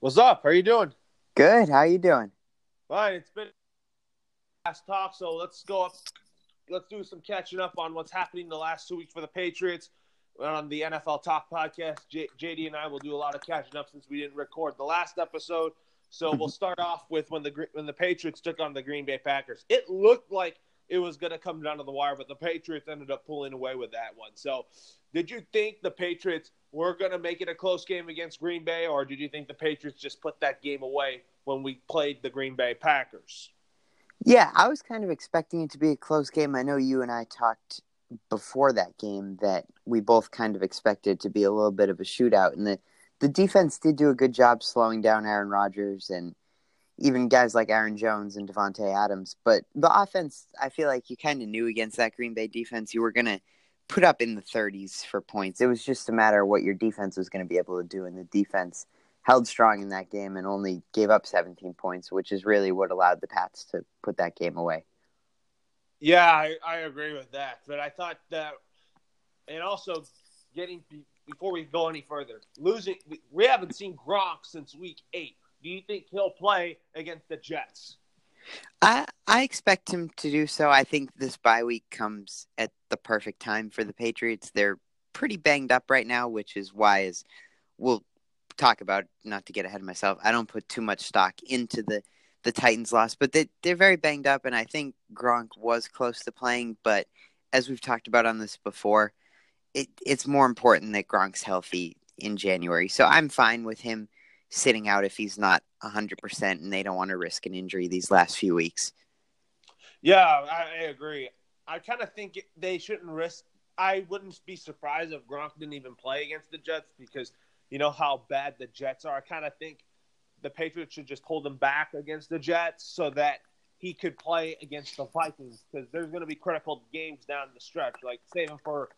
What's up? How you doing? Good. How you doing? Fine. It's been last talk, so let's go up. Let's do some catching up on what's happening the last two weeks for the Patriots. On the NFL Talk podcast, J- JD and I will do a lot of catching up since we didn't record the last episode. So we'll mm-hmm. start off with when the when the Patriots took on the Green Bay Packers. It looked like it was going to come down to the wire, but the Patriots ended up pulling away with that one. So, did you think the Patriots were going to make it a close game against Green Bay, or did you think the Patriots just put that game away when we played the Green Bay Packers? Yeah, I was kind of expecting it to be a close game. I know you and I talked before that game that we both kind of expected to be a little bit of a shootout, and the the defense did do a good job slowing down Aaron Rodgers and even guys like Aaron Jones and Davante Adams. But the offense, I feel like you kind of knew against that Green Bay defense you were going to put up in the 30s for points. It was just a matter of what your defense was going to be able to do, and the defense held strong in that game and only gave up 17 points, which is really what allowed the Pats to put that game away. Yeah, I, I agree with that. But I thought that, and also getting before we go any further, losing we haven't seen Gronk since week eight. Do you think he'll play against the Jets? I I expect him to do so. I think this bye week comes at the perfect time for the Patriots. They're pretty banged up right now, which is why as we'll talk about not to get ahead of myself. I don't put too much stock into the the Titans loss, but they they're very banged up and I think Gronk was close to playing, but as we've talked about on this before, it, it's more important that Gronk's healthy in January. So I'm fine with him sitting out if he's not 100% and they don't want to risk an injury these last few weeks. Yeah, I, I agree. I kind of think they shouldn't risk. I wouldn't be surprised if Gronk didn't even play against the Jets because you know how bad the Jets are. I kind of think the Patriots should just hold him back against the Jets so that he could play against the Vikings because there's going to be critical games down the stretch. Like saving for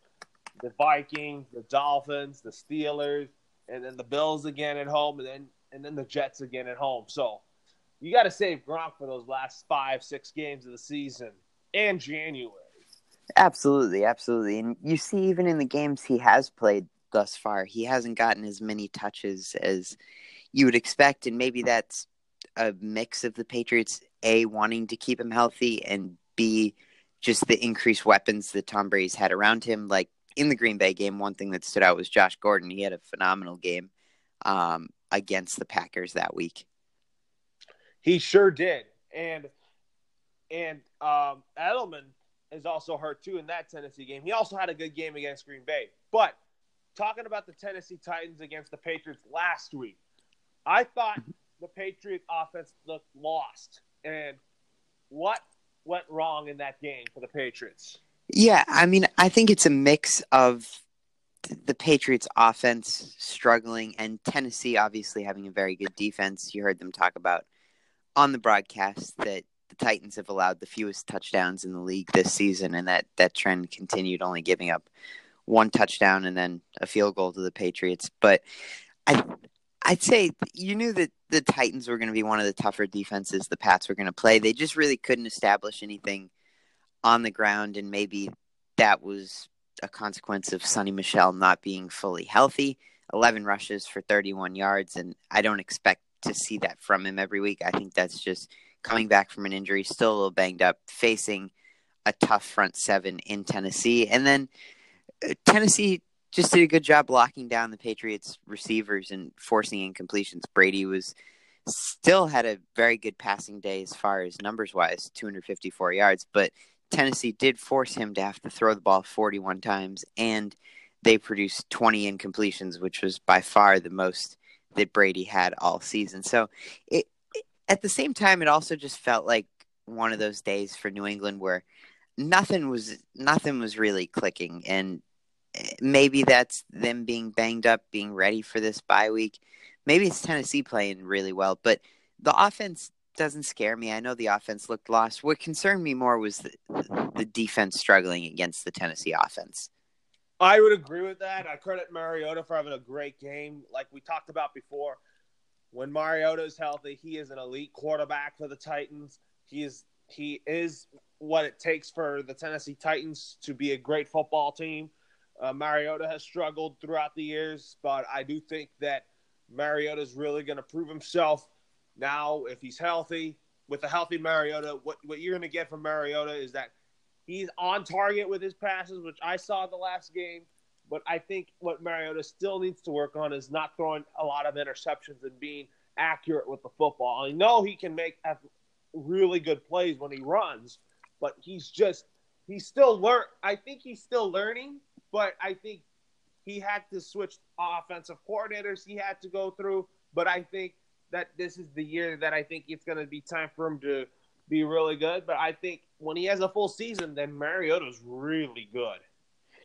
the Vikings, the Dolphins, the Steelers, and then the Bills again at home, and then and then the Jets again at home. So you got to save Gronk for those last five, six games of the season and January. Absolutely, absolutely. And you see, even in the games he has played thus far, he hasn't gotten as many touches as you would expect. And maybe that's a mix of the Patriots, A, wanting to keep him healthy, and B, just the increased weapons that Tom Brady's had around him. Like in the Green Bay game, one thing that stood out was Josh Gordon. He had a phenomenal game um, against the Packers that week. He sure did, and and um, Edelman is also hurt too in that Tennessee game. He also had a good game against Green Bay. But talking about the Tennessee Titans against the Patriots last week, I thought the Patriot offense looked lost, and what went wrong in that game for the Patriots? Yeah, I mean, I think it's a mix of the Patriots offense struggling and Tennessee obviously having a very good defense. You heard them talk about on the broadcast that the Titans have allowed the fewest touchdowns in the league this season and that that trend continued only giving up one touchdown and then a field goal to the Patriots. But I I'd say you knew that the Titans were going to be one of the tougher defenses the Pats were going to play. They just really couldn't establish anything on the ground, and maybe that was a consequence of Sony Michel not being fully healthy. 11 rushes for 31 yards, and I don't expect to see that from him every week. I think that's just coming back from an injury, still a little banged up, facing a tough front seven in Tennessee. And then uh, Tennessee just did a good job locking down the Patriots receivers and forcing incompletions. Brady was still had a very good passing day as far as numbers wise, 254 yards, but Tennessee did force him to have to throw the ball 41 times, and they produced 20 incompletions, which was by far the most that Brady had all season. So, it, it, at the same time, it also just felt like one of those days for New England where nothing was nothing was really clicking, and eh, maybe that's them being banged up, being ready for this bye week. Maybe it's Tennessee playing really well, but the offense doesn't scare me. I know the offense looked lost. What concerned me more was the, the defense struggling against the Tennessee offense. I would agree with that. I credit Mariota for having a great game. Like we talked about before, when Mariota is healthy, he is an elite quarterback for the Titans. He is he is what it takes for the Tennessee Titans to be a great football team. Uh, Mariota has struggled throughout the years, but I do think that Mariota is really going to prove himself now if he's healthy. With a healthy Mariota, what, what you're going to get from Mariota is that he's on target with his passes, which I saw in the last game. But I think what Mariota still needs to work on is not throwing a lot of interceptions and being accurate with the football. I know he can make really good plays when he runs, but he's just he's still learn. I think he's still learning, but I think he had to switch offensive coordinators. He had to go through, but I think that this is the year that I think it's going to be time for him to be really good. But I think when he has a full season, then Mariota's really good.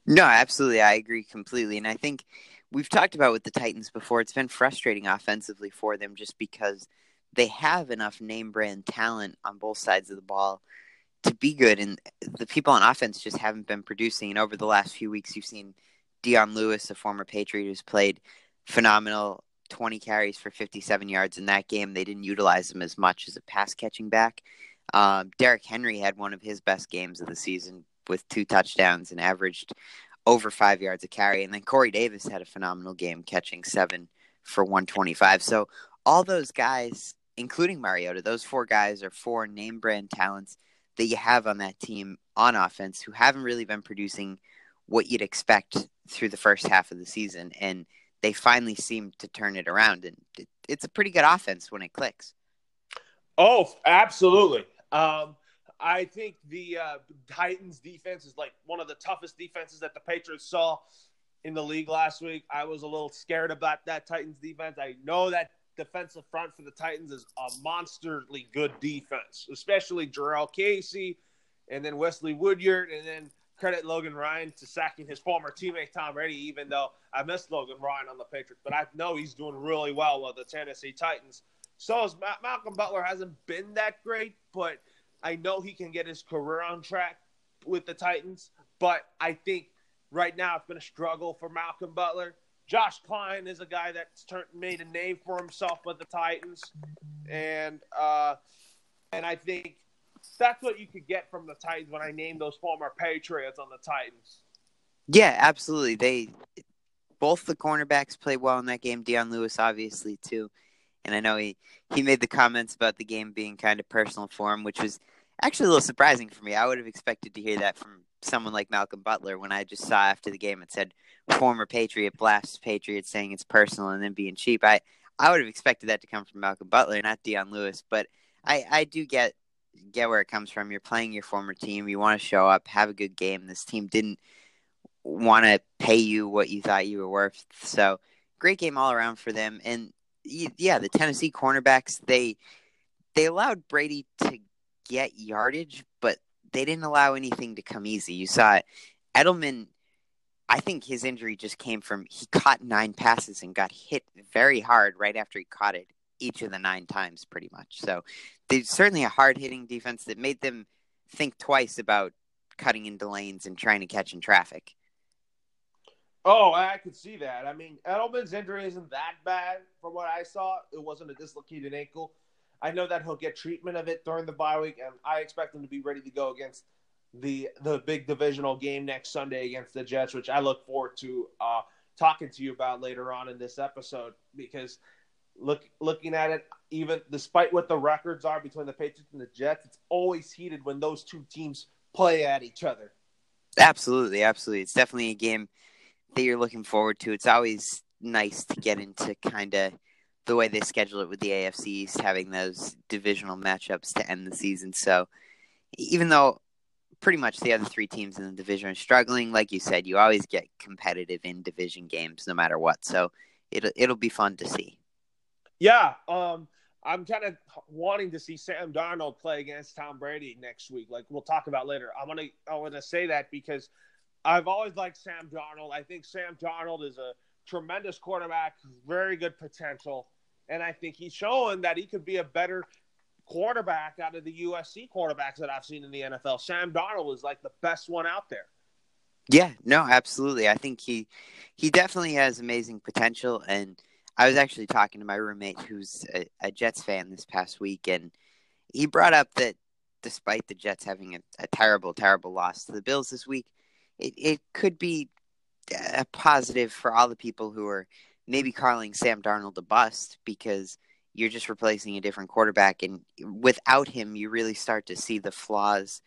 No, absolutely. I agree completely. And I think we've talked about with the Titans before, it's been frustrating offensively for them just because they have enough name brand talent on both sides of the ball to be good. And the people on offense just haven't been producing. And over the last few weeks, you've seen Dion Lewis, a former Patriot who's played phenomenal 20 carries for 57 yards in that game. They didn't utilize him as much as a pass catching back. Um, Derrick Henry had one of his best games of the season with two touchdowns and averaged over five yards a carry. And then Corey Davis had a phenomenal game, catching seven for 125. So all those guys, including Mariota, those four guys are four name brand talents that you have on that team on offense who haven't really been producing what you'd expect through the first half of the season. And they finally seem to turn it around. And it, it's a pretty good offense when it clicks. Oh, absolutely. Um, I think the uh, Titans defense is like one of the toughest defenses that the Patriots saw in the league last week. I was a little scared about that Titans defense. I know that defensive front for the Titans is a monsterly good defense, especially Jurrell Casey and then Wesley Woodyard and then credit Logan Ryan to sacking his former teammate Tom Brady, even though I missed Logan Ryan on the Patriots, but I know he's doing really well with the Tennessee Titans. So is Malcolm Butler hasn't been that great, but – I know he can get his career on track with the Titans, but I think right now it's been a struggle for Malcolm Butler. Josh Kline is a guy that's turned, made a name for himself with the Titans, and uh, and I think that's what you could get from the Titans when I name those former Patriots on the Titans. Yeah, absolutely. They both the cornerbacks played well in that game. Dion Lewis, obviously, too and I know he he made the comments about the game being kind of personal for him, which was actually a little surprising for me. I would have expected to hear that from someone like Malcolm Butler when I just saw after the game it said former Patriot blasts Patriots saying it's personal and then being cheap. I I would have expected that to come from Malcolm Butler, not Dion Lewis, but I I do get get where it comes from. You're playing your former team. You want to show up, have a good game. This team didn't want to pay you what you thought you were worth. So great game all around for them. And yeah, the Tennessee cornerbacks they they allowed Brady to get yardage, but they didn't allow anything to come easy. You saw it. Edelman, I think his injury just came from he caught nine passes and got hit very hard right after he caught it each of the nine times, pretty much. So there's certainly a hard hitting defense that made them think twice about cutting into lanes and trying to catch in traffic. Oh, I could see that. I mean, Edelman's injury isn't that bad from what I saw. It wasn't a dislocated ankle. I know that he'll get treatment of it during the bye week, and I expect him to be ready to go against the the big divisional game next Sunday against the Jets, which I look forward to uh, talking to you about later on in this episode. Because look, looking at it, even despite what the records are between the Patriots and the Jets, it's always heated when those two teams play at each other. Absolutely, absolutely. It's definitely a game that you're looking forward to. It's always nice to get into kind of the way they schedule it with the AFC East, having those divisional matchups to end the season. So even though pretty much the other three teams in the division are struggling, like you said, you always get competitive in division games no matter what. So it'll it'll be fun to see. Yeah, um, I'm kind of wanting to see Sam Darnold play against Tom Brady next week. Like we'll talk about later. I want to I want to say that because I've always liked Sam Darnold. I think Sam Darnold is a tremendous quarterback, very good potential, and I think he's showing that he could be a better quarterback out of the USC quarterbacks that I've seen in the NFL. Sam Darnold is like the best one out there. Yeah, no, absolutely. I think he he definitely has amazing potential and I was actually talking to my roommate who's a, a Jets fan this past week and he brought up that despite the Jets having a, a terrible, terrible loss to the Bills this week, it, it could be a positive for all the people who are maybe calling Sam Darnold a bust because you're just replacing a different quarterback, and without him, you really start to see the flaws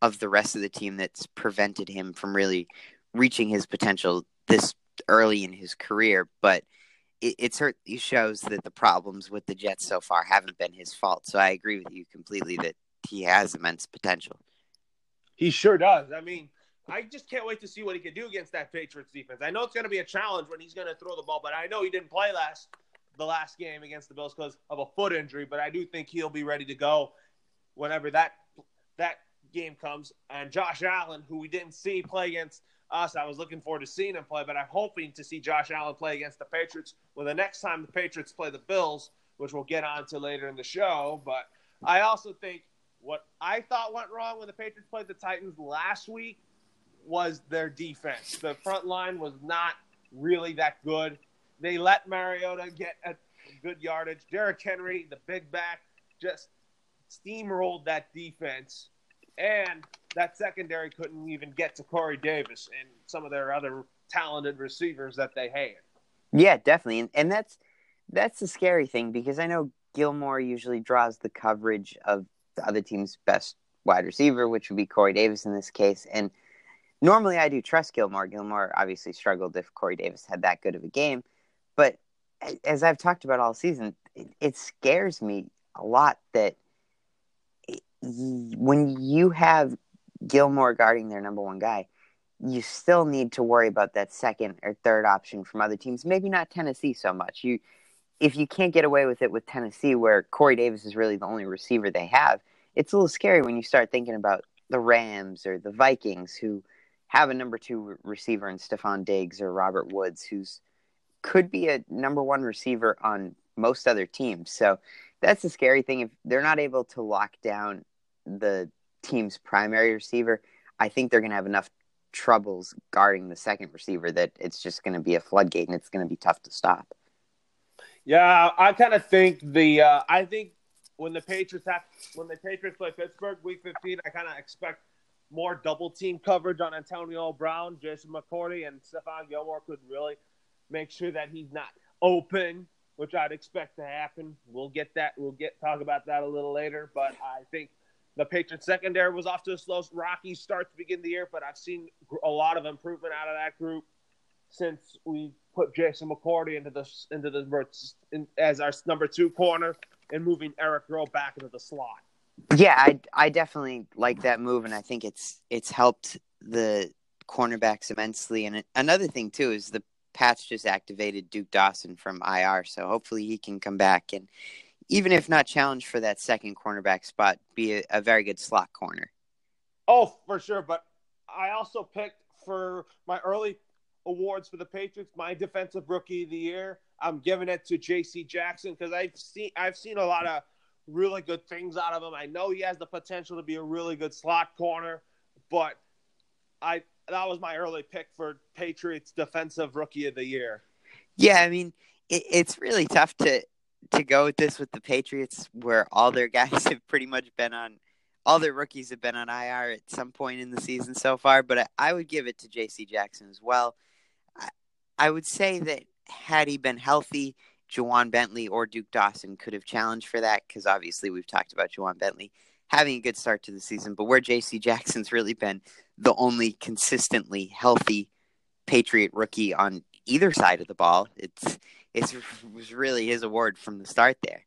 of the rest of the team that's prevented him from really reaching his potential this early in his career. But it, it certainly shows that the problems with the Jets so far haven't been his fault. So I agree with you completely that he has immense potential. He sure does. I mean, I just can't wait to see what he can do against that Patriots defense. I know it's going to be a challenge when he's going to throw the ball, but I know he didn't play last the last game against the Bills because of a foot injury. But I do think he'll be ready to go whenever that that game comes. And Josh Allen, who we didn't see play against us, I was looking forward to seeing him play, but I'm hoping to see Josh Allen play against the Patriots. Well, the next time the Patriots play the Bills, which we'll get on to later in the show. But I also think what I thought went wrong when the Patriots played the Titans last week was their defense. The front line was not really that good. They let Mariota get a good yardage. Derrick Henry, the big back, just steamrolled that defense. And that secondary couldn't even get to Corey Davis and some of their other talented receivers that they had. Yeah, definitely. And, and that's that's the scary thing because I know Gilmore usually draws the coverage of the other team's best wide receiver, which would be Corey Davis in this case. And normally I do trust Gilmore. Gilmore obviously struggled if Corey Davis had that good of a game. But as I've talked about all season, it, it scares me a lot that when you have Gilmore guarding their number one guy, you still need to worry about that second or third option from other teams. Maybe not Tennessee so much. You, if you can't get away with it with Tennessee, where Corey Davis is really the only receiver they have, it's a little scary when you start thinking about the Rams or the Vikings, who have a number two receiver in Stefon Diggs or Robert Woods, who's could be a number one receiver on most other teams. So that's the scary thing. If they're not able to lock down the team's primary receiver, I think they're going to have enough troubles guarding the second receiver that it's just going to be a floodgate and it's going to be tough to stop. Yeah, I kind of think the uh, I think when the Patriots have when the Patriots play Pittsburgh week 15, I kind of expect more double team coverage on Antonio Brown, Jason McCourty, and Stephon Gilmore could really make sure that he's not open, which I'd expect to happen. We'll get that. We'll get talk about that a little later, but I think the Patriots secondary was off to a slow, rocky start to begin the year, but I've seen a lot of improvement out of that group since we put Jason McCourty into the into the in, as our number two corner and moving Eric Rowe back into the slot. Yeah, I I definitely like that move, and I think it's it's helped the cornerbacks immensely. And another thing too is the Pats just activated Duke Dawson from IR, so hopefully he can come back and even if not challenged for that second cornerback spot, be a, a very good slot corner. Oh, for sure. But I also picked for my early awards for the Patriots, my defensive rookie of the year. I'm giving it to J.C. Jackson because I've seen I've seen a lot of really good things out of him. I know he has the potential to be a really good slot corner, but I that was my early pick for Patriots defensive rookie of the year. Yeah, I mean it, it's really tough to to go with this with the Patriots, where all their guys have pretty much been on, all their rookies have been on IR at some point in the season so far. But I, I would give it to J.C. Jackson as well. I, I would say that had he been healthy, Ja'Whaun Bentley or Duke Dawson could have challenged for that because obviously we've talked about Ja'Whaun Bentley having a good start to the season, but where J.C. Jackson's really been the only consistently healthy Patriot rookie on either side of the ball, it's it was really his award from the start there.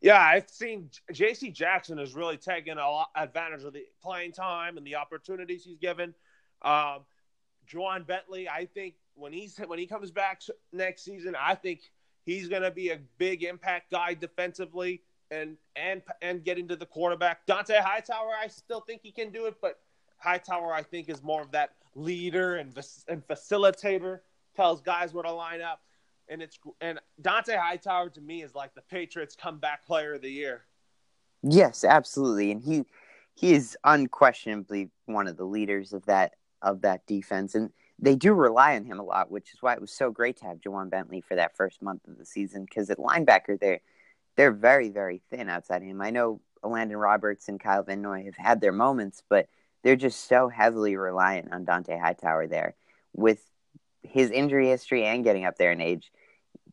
Yeah, I've seen J.C. Jackson has really taken a lot advantage of the playing time and the opportunities he's given. Um, Ja'Whaun Bentley, I think when he's when he comes back next season, I think he's going to be a big impact guy defensively and and and getting to the quarterback. Dont'a Hightower, I still think he can do it, but Hightower, I think, is more of that leader and and facilitator. Tells guys where to line up and it's and Dont'a Hightower to me is like the Patriots comeback player of the year. Yes, absolutely, and he he is unquestionably one of the leaders of that of that defense, and they do rely on him a lot, which is why it was so great to have Ja'Whaun Bentley for that first month of the season. Because at linebacker, they're they're very very thin outside him. I know Landon Roberts and Kyle Van Noy have had their moments, but they're just so heavily reliant on Dont'a Hightower there with his injury history and getting up there in age,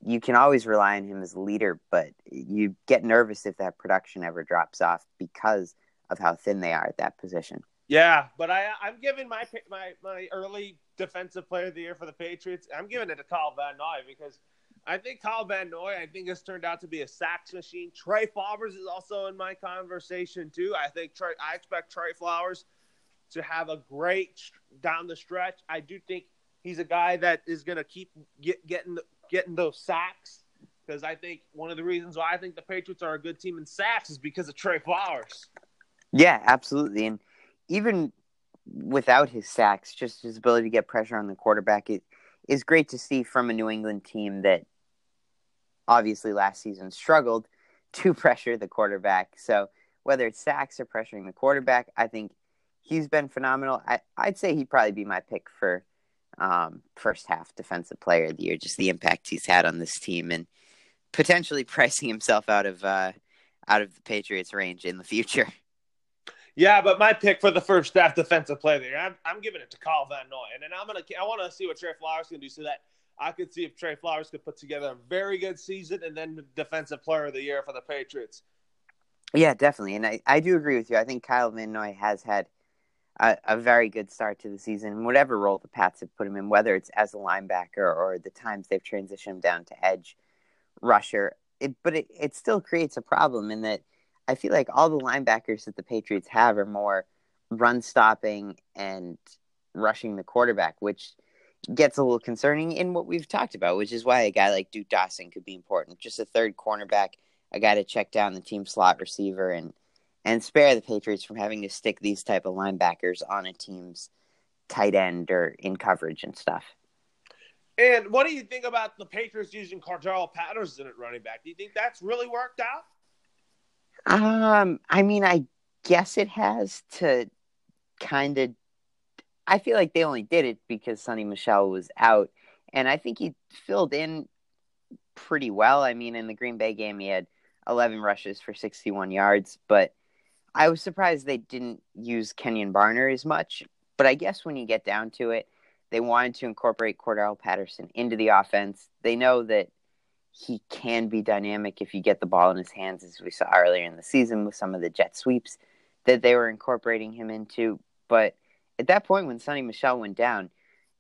you can always rely on him as a leader, but you get nervous if that production ever drops off because of how thin they are at that position. Yeah, but I I'm giving my my my early defensive player of the year for the Patriots. I'm giving it to Kyle Van Noy because I think Kyle Van Noy I think has turned out to be a sacks machine. Trey Flowers is also in my conversation too. I think Trey I expect Trey Flowers to have a great down the stretch. I do think he's a guy that is going to keep get, getting getting those sacks because I think one of the reasons why I think the Patriots are a good team in sacks is because of Trey Flowers. Yeah, absolutely, and even without his sacks, just his ability to get pressure on the quarterback, it is great to see from a New England team that obviously last season struggled to pressure the quarterback. So whether it's sacks or pressuring the quarterback, I think he's been phenomenal. I, I'd say he'd probably be my pick for um, first half defensive player of the year, just the impact he's had on this team and potentially pricing himself out of uh, out of the Patriots range in the future. Yeah, but my pick for the first half defensive player there, I'm, I'm giving it to Kyle Van Noy, and then I'm gonna I want to see what Trey Flowers can do so that I could see if Trey Flowers could put together a very good season and then defensive player of the year for the Patriots. Yeah, definitely, and I, I do agree with you. I think Kyle Van Noy has had a, a, very good start to the season, whatever role the Pats have put him in, whether it's as a linebacker or the times they've transitioned him down to edge rusher. It, but it, it still creates a problem in that I feel like all the linebackers that the Patriots have are more run stopping and rushing the quarterback, which gets a little concerning in what we've talked about, which is why a guy like Duke Dawson could be important. Just a third cornerback, a guy to check down the team slot receiver and and spare the Patriots from having to stick these type of linebackers on a team's tight end or in coverage and stuff. And what do you think about the Patriots using Cordarrelle Patterson at running back? Do you think that's really worked out? Um, I mean, I guess it has to kind of. I feel like they only did it because Sony Michel was out, and I think he filled in pretty well. I mean, in the Green Bay game, he had 11 rushes for 61 yards, but I was surprised they didn't use Kenyon Barner as much. But I guess when you get down to it, they wanted to incorporate Cordell Patterson into the offense. They know that he can be dynamic if you get the ball in his hands, as we saw earlier in the season with some of the jet sweeps that they were incorporating him into. But at that point, when Sony Michel went down,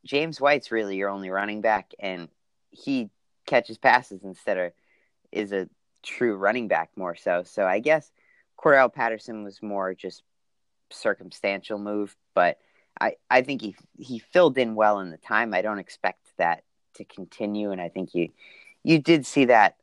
James White's really your only running back, and he catches passes instead of is a true running back more so. So I guess Cordarrelle Patterson was more just circumstantial move, but I, I think he he filled in well in the time. I don't expect that to continue, and I think you you did see that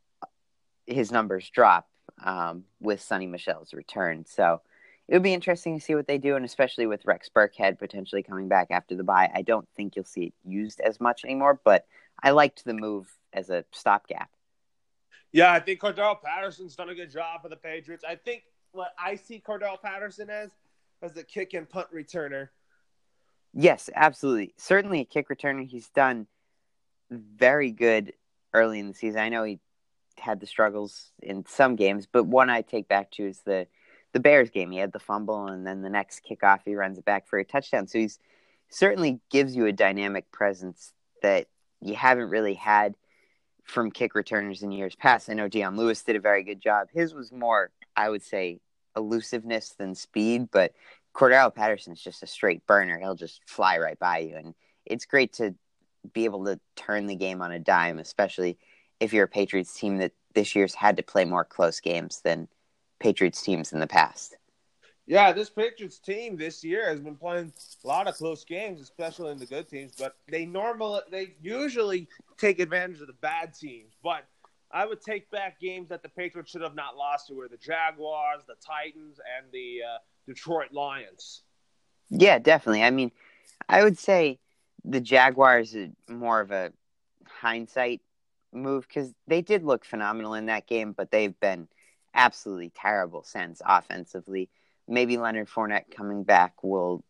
his numbers drop um, with Sony Michel's return. So it would be interesting to see what they do, and especially with Rex Burkhead potentially coming back after the bye. I don't think you'll see it used as much anymore, but I liked the move as a stopgap. Yeah, I think Cordarrelle Patterson's done a good job for the Patriots. I think what I see Cordell Patterson as as a kick and punt returner. Yes, absolutely. Certainly a kick returner. He's done very good early in the season. I know he had the struggles in some games, but one I take back to is the the Bears game. He had the fumble, and then the next kickoff, he runs it back for a touchdown. So he's certainly gives you a dynamic presence that you haven't really had from kick returners in years past. I know Dion Lewis did a very good job. His was more, I would say, elusiveness than speed, but Cordarrelle Patterson's just a straight burner. He'll just fly right by you, and it's great to be able to turn the game on a dime, especially if you're a Patriots team that this year's had to play more close games than Patriots teams in the past. Yeah, this Patriots team this year has been playing a lot of close games, especially in the good teams. But they normally, they usually take advantage of the bad teams. But I would take back games that the Patriots should have not lost to, were the Jaguars, the Titans, and the uh, Detroit Lions. Yeah, definitely. I mean, I would say the Jaguars is more of a hindsight move because they did look phenomenal in that game, but they've been absolutely terrible since offensively. Maybe Leonard Fournette coming back will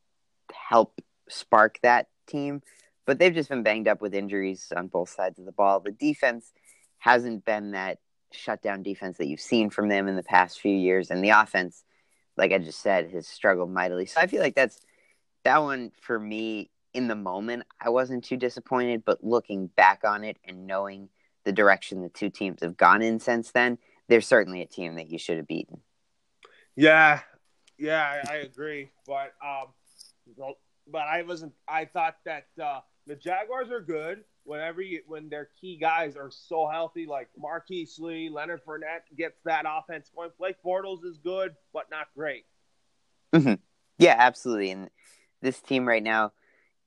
help spark that team, but they've just been banged up with injuries on both sides of the ball. The defense hasn't been that shutdown defense that you've seen from them in the past few years, and the offense, like I just said, has struggled mightily. So I feel like that's that one for me in the moment, I wasn't too disappointed, but looking back on it and knowing the direction the two teams have gone in since then, they're certainly a team that you should have beaten. Yeah, yeah, I, I agree. But um, but I wasn't. I thought that uh, the Jaguars are good whenever you when their key guys are so healthy, like Marquise Lee, Leonard Fournette gets that offense going. Blake Bortles is good, but not great. Mm-hmm. Yeah, absolutely. And this team right now,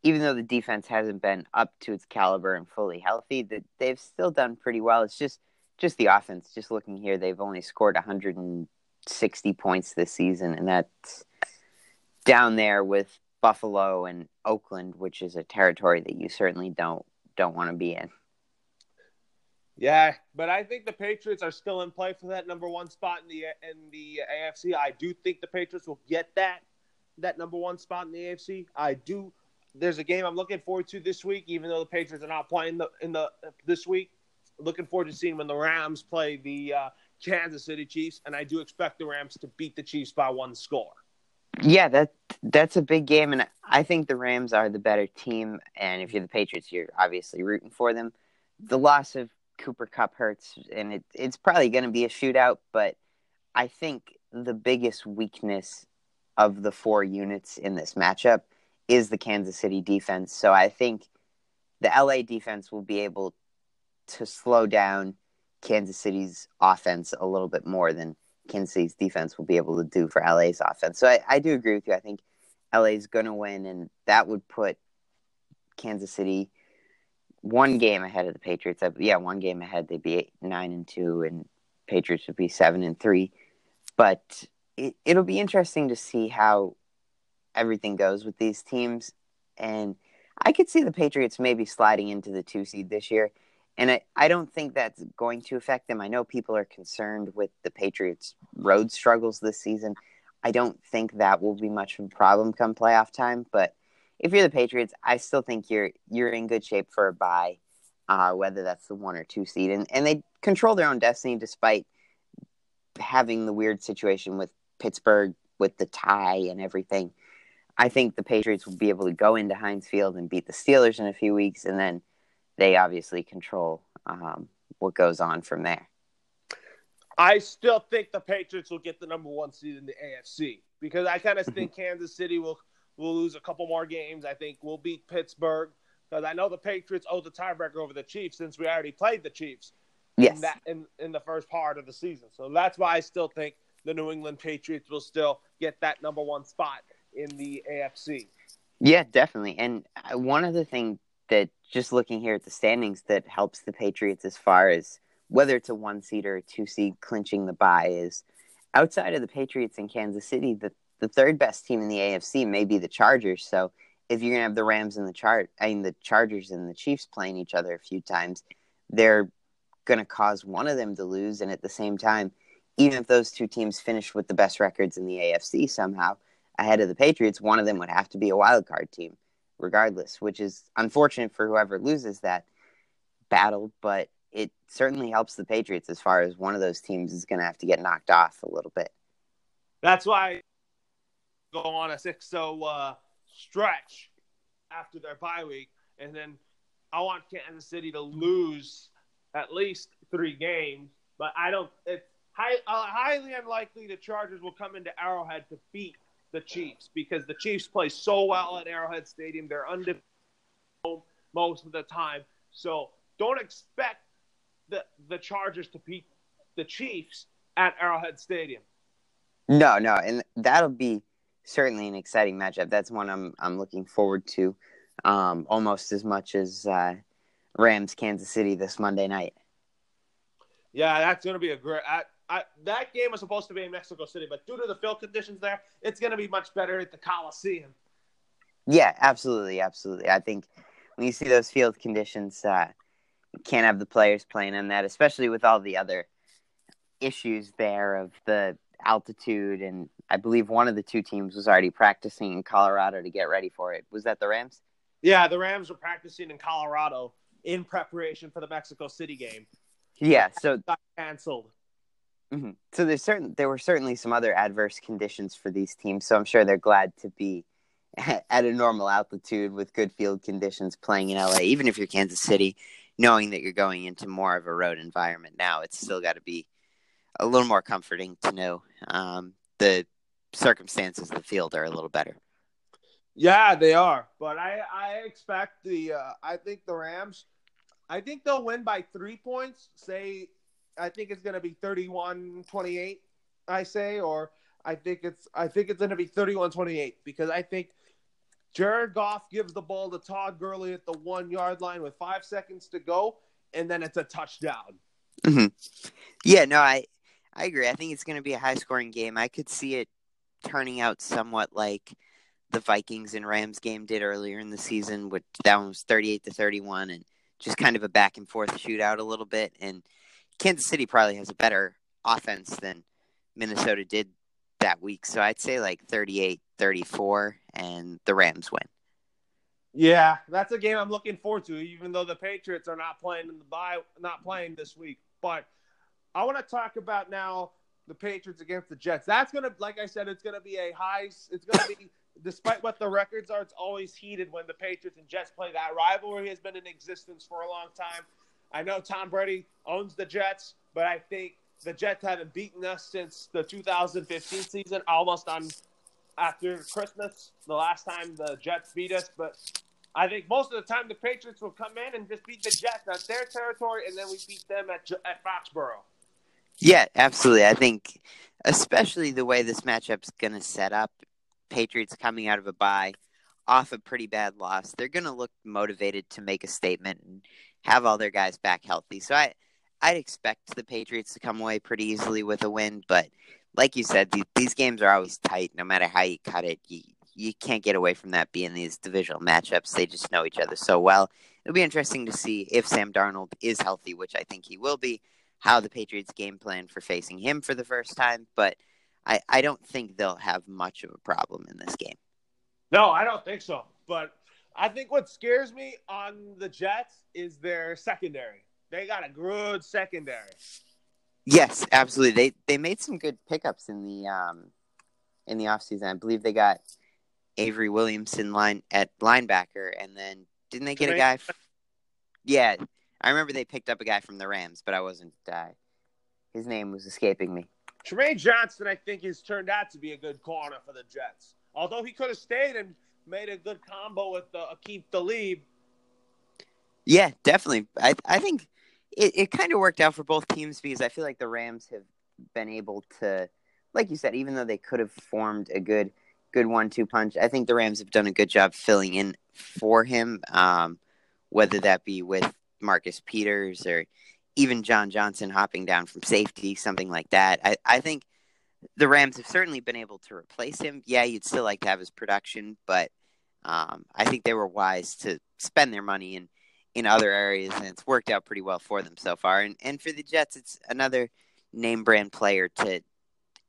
even though the defense hasn't been up to its caliber and fully healthy, that they've still done pretty well. It's just just the offense. Just looking here, they've only scored 160 points this season, and that's down there with Buffalo and Oakland, which is a territory that you certainly don't don't want to be in. Yeah, but I think the Patriots are still in play for that number one spot in the in the AFC. I do think the Patriots will get that that number one spot in the AFC. I do. There's a game I'm looking forward to this week, even though the Patriots are not playing the, in the this week. Looking forward to seeing when the Rams play the uh, Kansas City Chiefs, and I do expect the Rams to beat the Chiefs by one score. Yeah, that that's a big game, and I think the Rams are the better team. And if you're the Patriots, you're obviously rooting for them. The loss of Cooper Kupp hurts, and it, it's probably going to be a shootout. But I think the biggest weakness of the four units in this matchup is the Kansas City defense. So I think the LA defense will be able to slow down Kansas City's offense a little bit more than Kansas City's defense will be able to do for LA's offense. So I, I do agree with you. I think LA's going to win, and that would put Kansas City one game ahead of the Patriots. Yeah, one game ahead. They'd be eight, nine and two, and Patriots would be seven and three. But it, it'll be interesting to see how everything goes with these teams. And I could see the Patriots maybe sliding into the two seed this year. And I, I don't think that's going to affect them. I know people are concerned with the Patriots' road struggles this season. I don't think that will be much of a problem come playoff time. But if you're the Patriots, I still think you're you're in good shape for a bye, uh, whether that's the one or two seed. And and they control their own destiny despite having the weird situation with Pittsburgh with the tie and everything. I think the Patriots will be able to go into Heinz Field and beat the Steelers in a few weeks, and then they obviously control um, what goes on from there. I still think the Patriots will get the number one seed in the AFC because I kind of mm-hmm. think Kansas City will will lose a couple more games. I think we'll beat Pittsburgh because I know the Patriots owe the tiebreaker over the Chiefs since we already played the Chiefs. Yes. In, that, in, in the first part of the season, so that's why I still think the New England Patriots will still get that number one spot in the AFC. Yeah, definitely. And uh, one other thing that just looking here at the standings that helps the Patriots as far as whether it's a one seed or a two seed clinching the bye is outside of the Patriots in Kansas City, the, the third best team in the AFC may be the Chargers. So if you're gonna have the Rams and the chart I mean the Chargers and the Chiefs playing each other a few times, they're gonna cause one of them to lose and at the same time, even if those two teams finish with the best records in the AFC somehow ahead of the Patriots, one of them would have to be a wild card team regardless, which is unfortunate for whoever loses that battle, but it certainly helps the Patriots as far as one of those teams is going to have to get knocked off a little bit. That's why go on a 6 0 uh, stretch after their bye week, and then I want Kansas City to lose at least three games, but I don't. It's high, uh, highly unlikely the Chargers will come into Arrowhead to beat the Chiefs because the Chiefs play so well at Arrowhead Stadium. They're undefeated most of the time. So don't expect the the Chargers to beat the Chiefs at Arrowhead Stadium. No, no, and that'll be certainly an exciting matchup. That's one I'm I'm looking forward to, um, almost as much as uh, Rams Kansas City this Monday night. Yeah, that's going to be a great. I, that game was supposed to be in Mexico City, but due to the field conditions there, it's going to be much better at the Coliseum. Yeah, absolutely, absolutely. I think when you see those field conditions, uh, you can't have the players playing in that, especially with all the other issues there of the altitude. And I believe one of the two teams was already practicing in Colorado to get ready for it. Was that the Rams? Yeah, the Rams were practicing in Colorado in preparation for the Mexico City game. Yeah, so canceled. Mm-hmm. So there's certain there were certainly some other adverse conditions for these teams. So I'm sure they're glad to be at a normal altitude with good field conditions playing in LA. Even if you're Kansas City, knowing that you're going into more of a road environment now, it's still got to be a little more comforting to know um, the circumstances of the field are a little better. Yeah, they are. But I, I expect the uh, I think the Rams I think they'll win by three points. Say I think it's gonna be 31-28, I say, or I think it's I think it's gonna be 31-28 because I think Jared Goff gives the ball to Todd Gurley at the one yard line with five seconds to go, and then it's a touchdown. Mm-hmm. Yeah, no, I I agree. I think it's going to be a high scoring game. I could see it turning out somewhat like the Vikings and Rams game did earlier in the season, which that one was 38 to 31 and just kind of a back and forth shootout a little bit. And Kansas City probably has a better offense than Minnesota did that week. So I'd say like 38 34 and the Rams win. Yeah, that's a game I'm looking forward to, even though the Patriots are not playing in the bye, not playing this week. But I want to talk about now the Patriots against the Jets. That's gonna, like I said, it's gonna be a high. It's gonna be, despite what the records are, it's always heated when the Patriots and Jets play. That rivalry has been in existence for a long time. I know Tom Brady owns the Jets, but I think the Jets haven't beaten us since the 2015 season, almost on after Christmas, the last time the Jets beat us. But I think most of the time the Patriots will come in and just beat the Jets. That's their territory, and then we beat them at, at Foxborough. Yeah, absolutely. I think, especially the way this matchup's going to set up, Patriots coming out of a bye off a pretty bad loss, they're going to look motivated to make a statement and have all their guys back healthy. So I, I'd expect the Patriots to come away pretty easily with a win, but like you said, the, these games are always tight. No matter how you cut it, you you can't get away from that being these divisional matchups. They just know each other so well. It'll be interesting to see if Sam Darnold is healthy, which I think he will be. How the Patriots game plan for facing him for the first time, but I, I don't think they'll have much of a problem in this game. No, I don't think so. But I think what scares me on the Jets is their secondary. They got a good secondary. Yes, absolutely. They they made some good pickups in the um in the offseason. I believe they got Avery Williamson line at linebacker, and then didn't they get a guy? F- yeah, I remember they picked up a guy from the Rams, but I wasn't. Uh, his name was escaping me. Trumaine Johnson, I think, has turned out to be a good corner for the Jets. Although he could have stayed and made a good combo with uh, Aqib Talib. Yeah, definitely. I I think it, it kind of worked out for both teams because I feel like the Rams have been able to, like you said, even though they could have formed a good good one-two punch, I think the Rams have done a good job filling in for him. Um, whether that be with Marcus Peters or even John Johnson hopping down from safety, something like that. I, I think the Rams have certainly been able to replace him. Yeah, you'd still like to have his production, but um, I think they were wise to spend their money and in other areas, and it's worked out pretty well for them so far. And and for the Jets, it's another name brand player to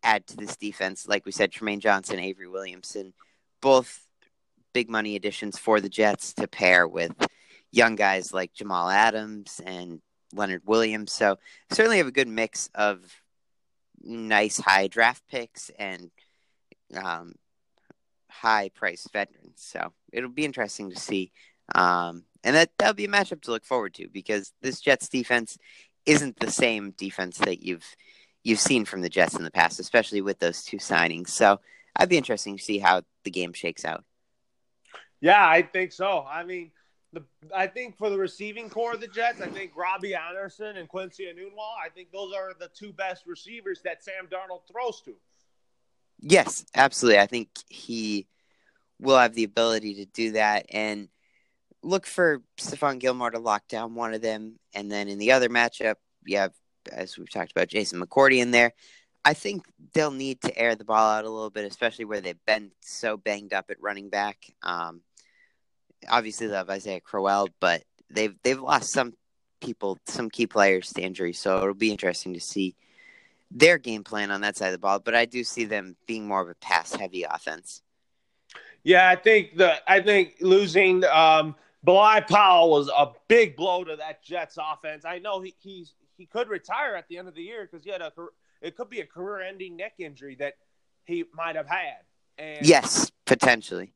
add to this defense. Like we said, Trumaine Johnson, Avery Williamson, both big money additions for the Jets to pair with young guys like Jamal Adams and Leonard Williams. So certainly have a good mix of nice high draft picks and um, high priced veterans. So it'll be interesting to see. Um, and that that'll be a matchup to look forward to because this Jets defense isn't the same defense that you've you've seen from the Jets in the past, especially with those two signings. So I'd be interesting to see how the game shakes out. Yeah, I think so. I mean, the I think for the receiving core of the Jets, I think Robbie Anderson and Quincy Enunwa, I think those are the two best receivers that Sam Darnold throws to. Yes, absolutely. I think he will have the ability to do that and look for Stephon Gilmore to lock down one of them, and then in the other matchup, you have, as we've talked about, Jason McCourty in there. I think they'll need to air the ball out a little bit, especially where they've been so banged up at running back. Um, obviously, they have Isaiah Crowell, but they've they've lost some people, some key players to injury, so it'll be interesting to see their game plan on that side of the ball. But I do see them being more of a pass heavy offense. Yeah, I think the I think losing um, Bilal Powell was a big blow to that Jets offense. I know he he's he could retire at the end of the year because he had a it could be a career-ending neck injury that he might have had. And yes, potentially.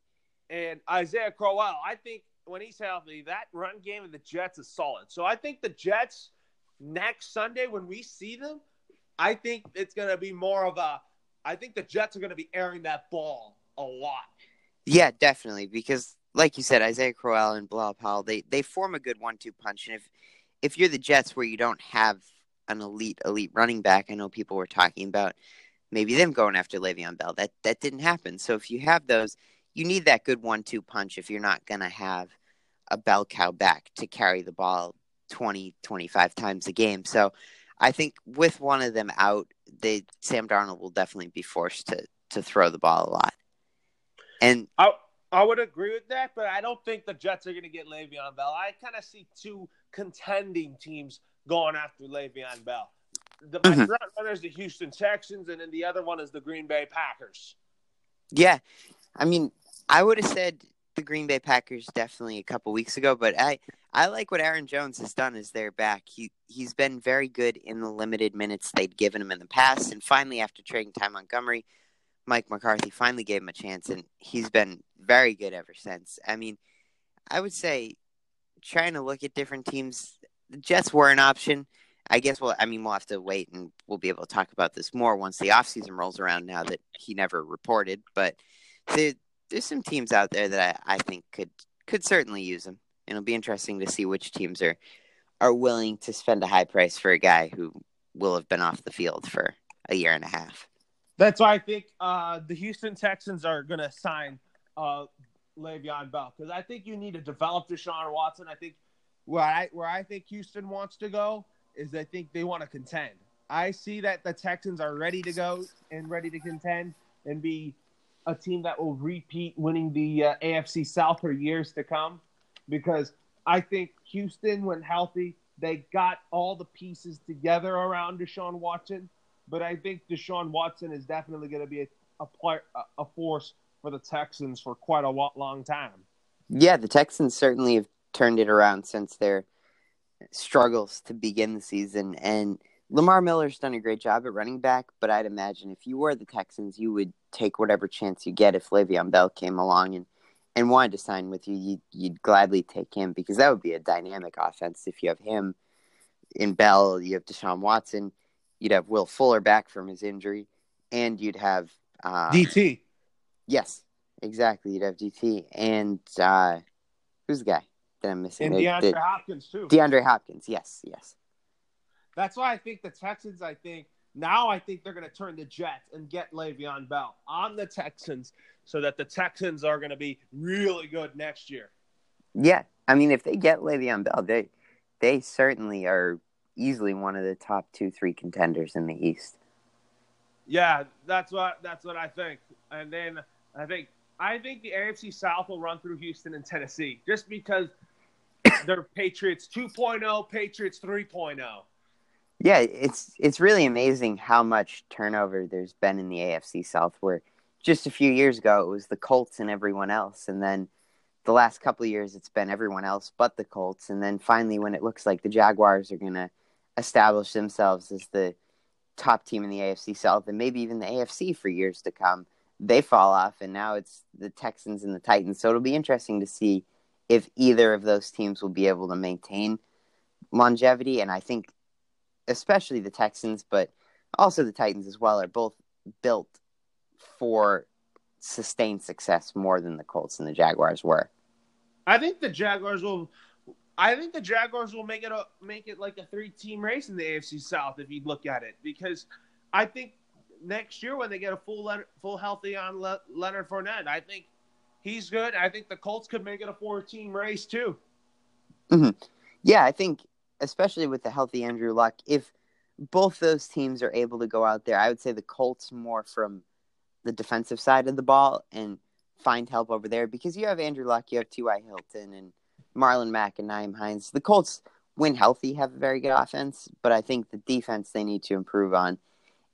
And Isaiah Crowell, I think when he's healthy, that run game of the Jets is solid. So I think the Jets next Sunday when we see them, I think it's going to be more of a. I think the Jets are going to be airing that ball a lot. Yeah, definitely. Because, like you said, Isaiah Crowell and Bilal Powell, they they form a good one-two punch. And if if you're the Jets, where you don't have an elite elite running back, I know people were talking about maybe them going after Le'Veon Bell. That that didn't happen. So if you have those, you need that good one-two punch. If you're not going to have a bell cow back to carry the ball 20, 25 times a game. So I think with one of them out, they Sam Darnold will definitely be forced to to throw the ball a lot. And I I would agree with that, but I don't think the Jets are going to get Le'Veon Bell. I kind of see two contending teams going after Le'Veon Bell. The mm-hmm. front runner is the Houston Texans, and then the other one is the Green Bay Packers. Yeah, I mean, I would have said the Green Bay Packers definitely a couple weeks ago, but I I like what Aaron Jones has done as their back. He he's been very good in the limited minutes they'd given him in the past, and finally after trading Ty Montgomery, Mike McCarthy finally gave him a chance, and he's been very good ever since. I mean, I would say trying to look at different teams, the Jets were an option. I guess well, I mean, we'll have to wait, and we'll be able to talk about this more once the offseason rolls around. Now that he never reported, but the there's some teams out there that I, I think could could certainly use him. And it'll be interesting to see which teams are are willing to spend a high price for a guy who will have been off the field for a year and a half. That's why I think uh, the Houston Texans are going to sign uh, Le'Veon Bell because I think you need to develop Deshaun Watson. I think where I where I think Houston wants to go is I think they want to contend. I see that the Texans are ready to go and ready to contend and be a team that will repeat winning the uh, AFC South for years to come because I think Houston, when healthy, they got all the pieces together around Deshaun Watson. But I think Deshaun Watson is definitely going to be a, a, a force for the Texans for quite a long time. Yeah, the Texans certainly have turned it around since their struggles to begin the season. And Lamar Miller's done a great job at running back, but I'd imagine if you were the Texans, you would take whatever chance you get if Le'Veon Bell came along and, and wanted to sign with you. You'd, you'd gladly take him because that would be a dynamic offense. If you have him in Bell, you have Deshaun Watson, you'd have Will Fuller back from his injury, and you'd have uh, DT. Yes, exactly. You'd have DT and uh, who's the guy that I'm missing? And DeAndre the, Hopkins too. DeAndre Hopkins. Yes, yes. That's why I think the Texans, I think, now I think they're going to turn the Jets and get Le'Veon Bell on the Texans so that the Texans are going to be really good next year. Yeah. I mean, if they get Le'Veon Bell, they, they certainly are easily one of the top two, three contenders in the East. Yeah, that's what that's what I think. And then I think I think the AFC South will run through Houston and Tennessee just because they're Patriots 2.0, Patriots 3.0. Yeah, it's it's really amazing how much turnover there's been in the AFC South. Where just a few years ago it was the Colts and everyone else, and then the last couple of years it's been everyone else but the Colts, and then finally when it looks like the Jaguars are going to establish themselves as the top team in the AFC South and maybe even the AFC for years to come, they fall off, and now it's the Texans and the Titans. So it'll be interesting to see if either of those teams will be able to maintain longevity, and I think especially the Texans, but also the Titans as well, are both built for sustained success more than the Colts and the Jaguars were. I think the Jaguars will. I think the Jaguars will make it a make it like a three team race in the AFC South if you look at it because I think next year when they get a full full healthy on Le- Leonard Fournette, I think he's good. I think the Colts could make it a four team race too. Mm-hmm. Yeah, I think especially with the healthy Andrew Luck, if both those teams are able to go out there, I would say the Colts more from the defensive side of the ball and find help over there because you have Andrew Luck, you have T.Y. Hilton and Marlon Mack and Nyheim Hines. The Colts, when healthy, have a very good offense, but I think the defense they need to improve on.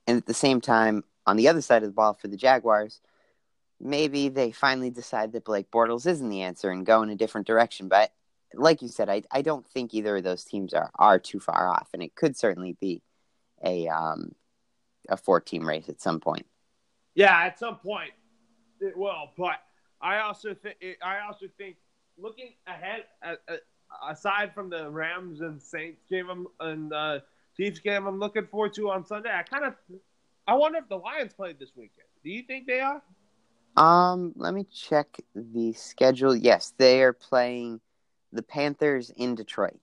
And at the same time, on the other side of the ball for the Jaguars, maybe they finally decide that Blake Bortles isn't the answer and go in a different direction. But like you said, I I don't think either of those teams are are too far off, and it could certainly be a um a four team race at some point. Yeah, at some point it will, but I also think I also think looking ahead, uh, uh, aside from the Rams and Saints game I'm, and uh, Chiefs game, I'm looking forward to on Sunday. I kind of, I wonder if the Lions played this weekend. Do you think they are? Um, let me check the schedule. Yes, they are playing the Panthers in Detroit.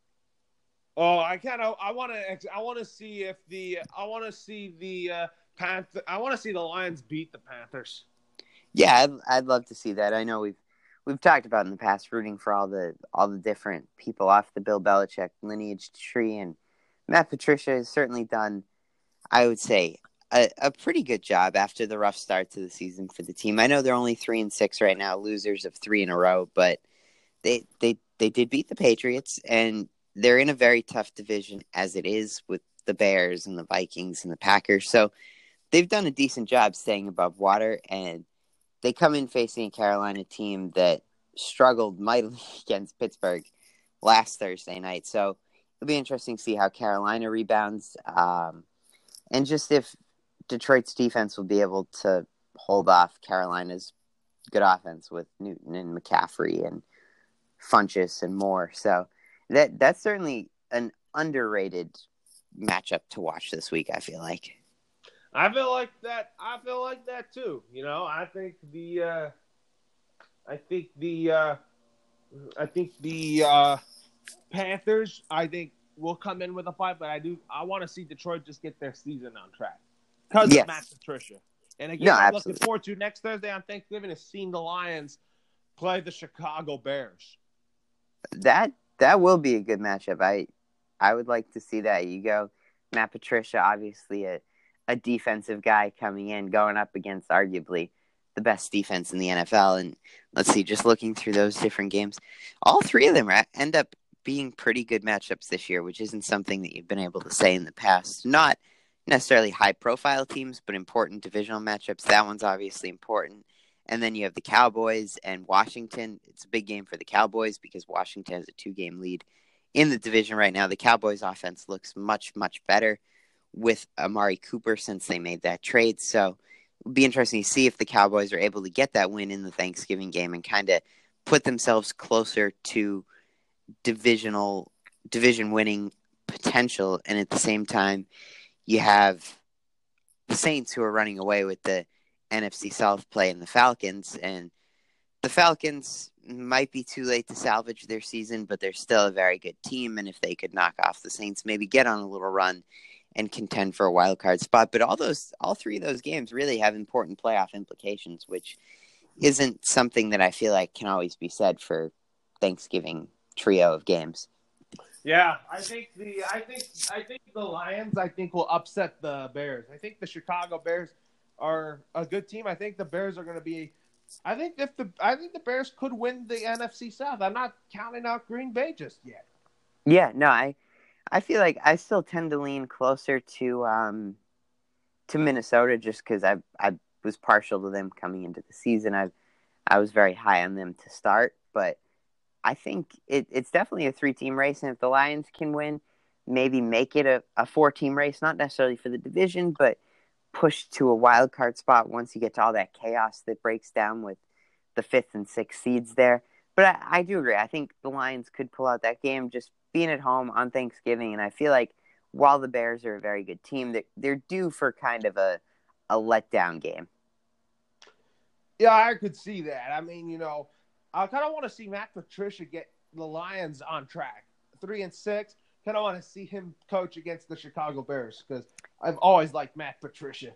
Oh, I kind of, I want to, I want to see if the, I want to see the uh, Panther, I want to see the Lions beat the Panthers. Yeah, I'd, I'd love to see that. I know we've we've talked about in the past rooting for all the all the different people off the Bill Belichick lineage tree, and Matt Patricia has certainly done, I would say, a, a pretty good job after the rough start to the season for the team. I know they're only three and six right now, losers of three in a row, but they they they did beat the Patriots, and they're in a very tough division as it is with the Bears and the Vikings and the Packers. So they've done a decent job staying above water, and they come in facing a Carolina team that struggled mightily against Pittsburgh last Thursday night. So it'll be interesting to see how Carolina rebounds, um, and just if Detroit's defense will be able to hold off Carolina's good offense with Newton and McCaffrey and Funchess and more. So that that's certainly an underrated matchup to watch this week. I feel like. I feel like that. I feel like that too. You know, I think the, uh, I think the, uh, I think the uh, Panthers. I think will come in with a fight, but I do. I want to see Detroit just get their season on track because yes. of Matt Patricia. And again, no, I'm absolutely. looking forward to next Thursday on Thanksgiving is seeing the Lions play the Chicago Bears. That that will be a good matchup. I I would like to see that. You go, Matt Patricia, obviously a a defensive guy coming in, going up against arguably the best defense in the NFL. And let's see, just looking through those different games, all three of them end up being pretty good matchups this year, which isn't something that you've been able to say in the past. Not necessarily high profile teams, but important divisional matchups. That one's obviously important. And then you have the Cowboys and Washington. It's a big game for the Cowboys because Washington has a two game lead in the division right now. The Cowboys offense looks much, much better with Amari Cooper since they made that trade. So it'll be interesting to see if the Cowboys are able to get that win in the Thanksgiving game and kind of put themselves closer to divisional division winning potential. And at the same time, you have the Saints who are running away with the NFC South play in the Falcons. And the Falcons might be too late to salvage their season, but they're still a very good team. And if they could knock off the Saints, maybe get on a little run and contend for a wild card spot. But all those, all three of those games really have important playoff implications, which isn't something that I feel like can always be said for Thanksgiving trio of games. Yeah, I think the I think I think the Lions I think will upset the Bears. I think the Chicago Bears are a good team. I think the Bears are going to be I think if the I think the Bears could win the NFC South. I'm not counting out Green Bay just yet. Yeah, no, I I feel like I still tend to lean closer to um, to Minnesota just because I I was partial to them coming into the season. I I was very high on them to start, but I think it, it's definitely a three team race, and if the Lions can win, maybe make it a, a four team race, not necessarily for the division, but push to a wild card spot once you get to all that chaos that breaks down with the fifth and sixth seeds there. But I, I do agree. I think the Lions could pull out that game just being at home on Thanksgiving, and I feel like while the Bears are a very good team, they're, they're due for kind of a a letdown game. Yeah, I could see that. I mean, you know, I kind of want to see Matt Patricia get the Lions on track, three and six. Kind of want to see him coach against the Chicago Bears because I've always liked Matt Patricia.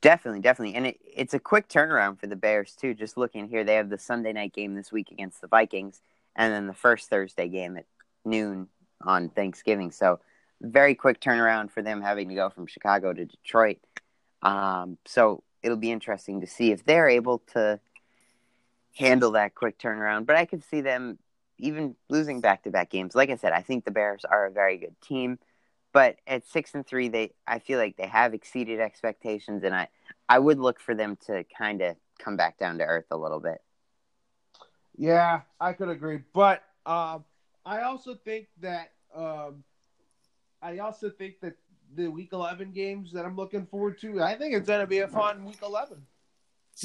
Definitely, definitely, and it, it's a quick turnaround for the Bears too. Just looking here, they have the Sunday night game this week against the Vikings, and then the first Thursday game at noon on Thanksgiving. So very quick turnaround for them having to go from Chicago to Detroit. Um, so it'll be interesting to see if they're able to handle that quick turnaround. But I could see them even losing back to back games. Like I said, I think the Bears are a very good team. But at six and three, they I feel like they have exceeded expectations, and I I would look for them to kind of come back down to earth a little bit. Yeah, I could agree, but um, I also think that um, I also think that the Week 11 games that I'm looking forward to, I think it's going to be a fun Week 11.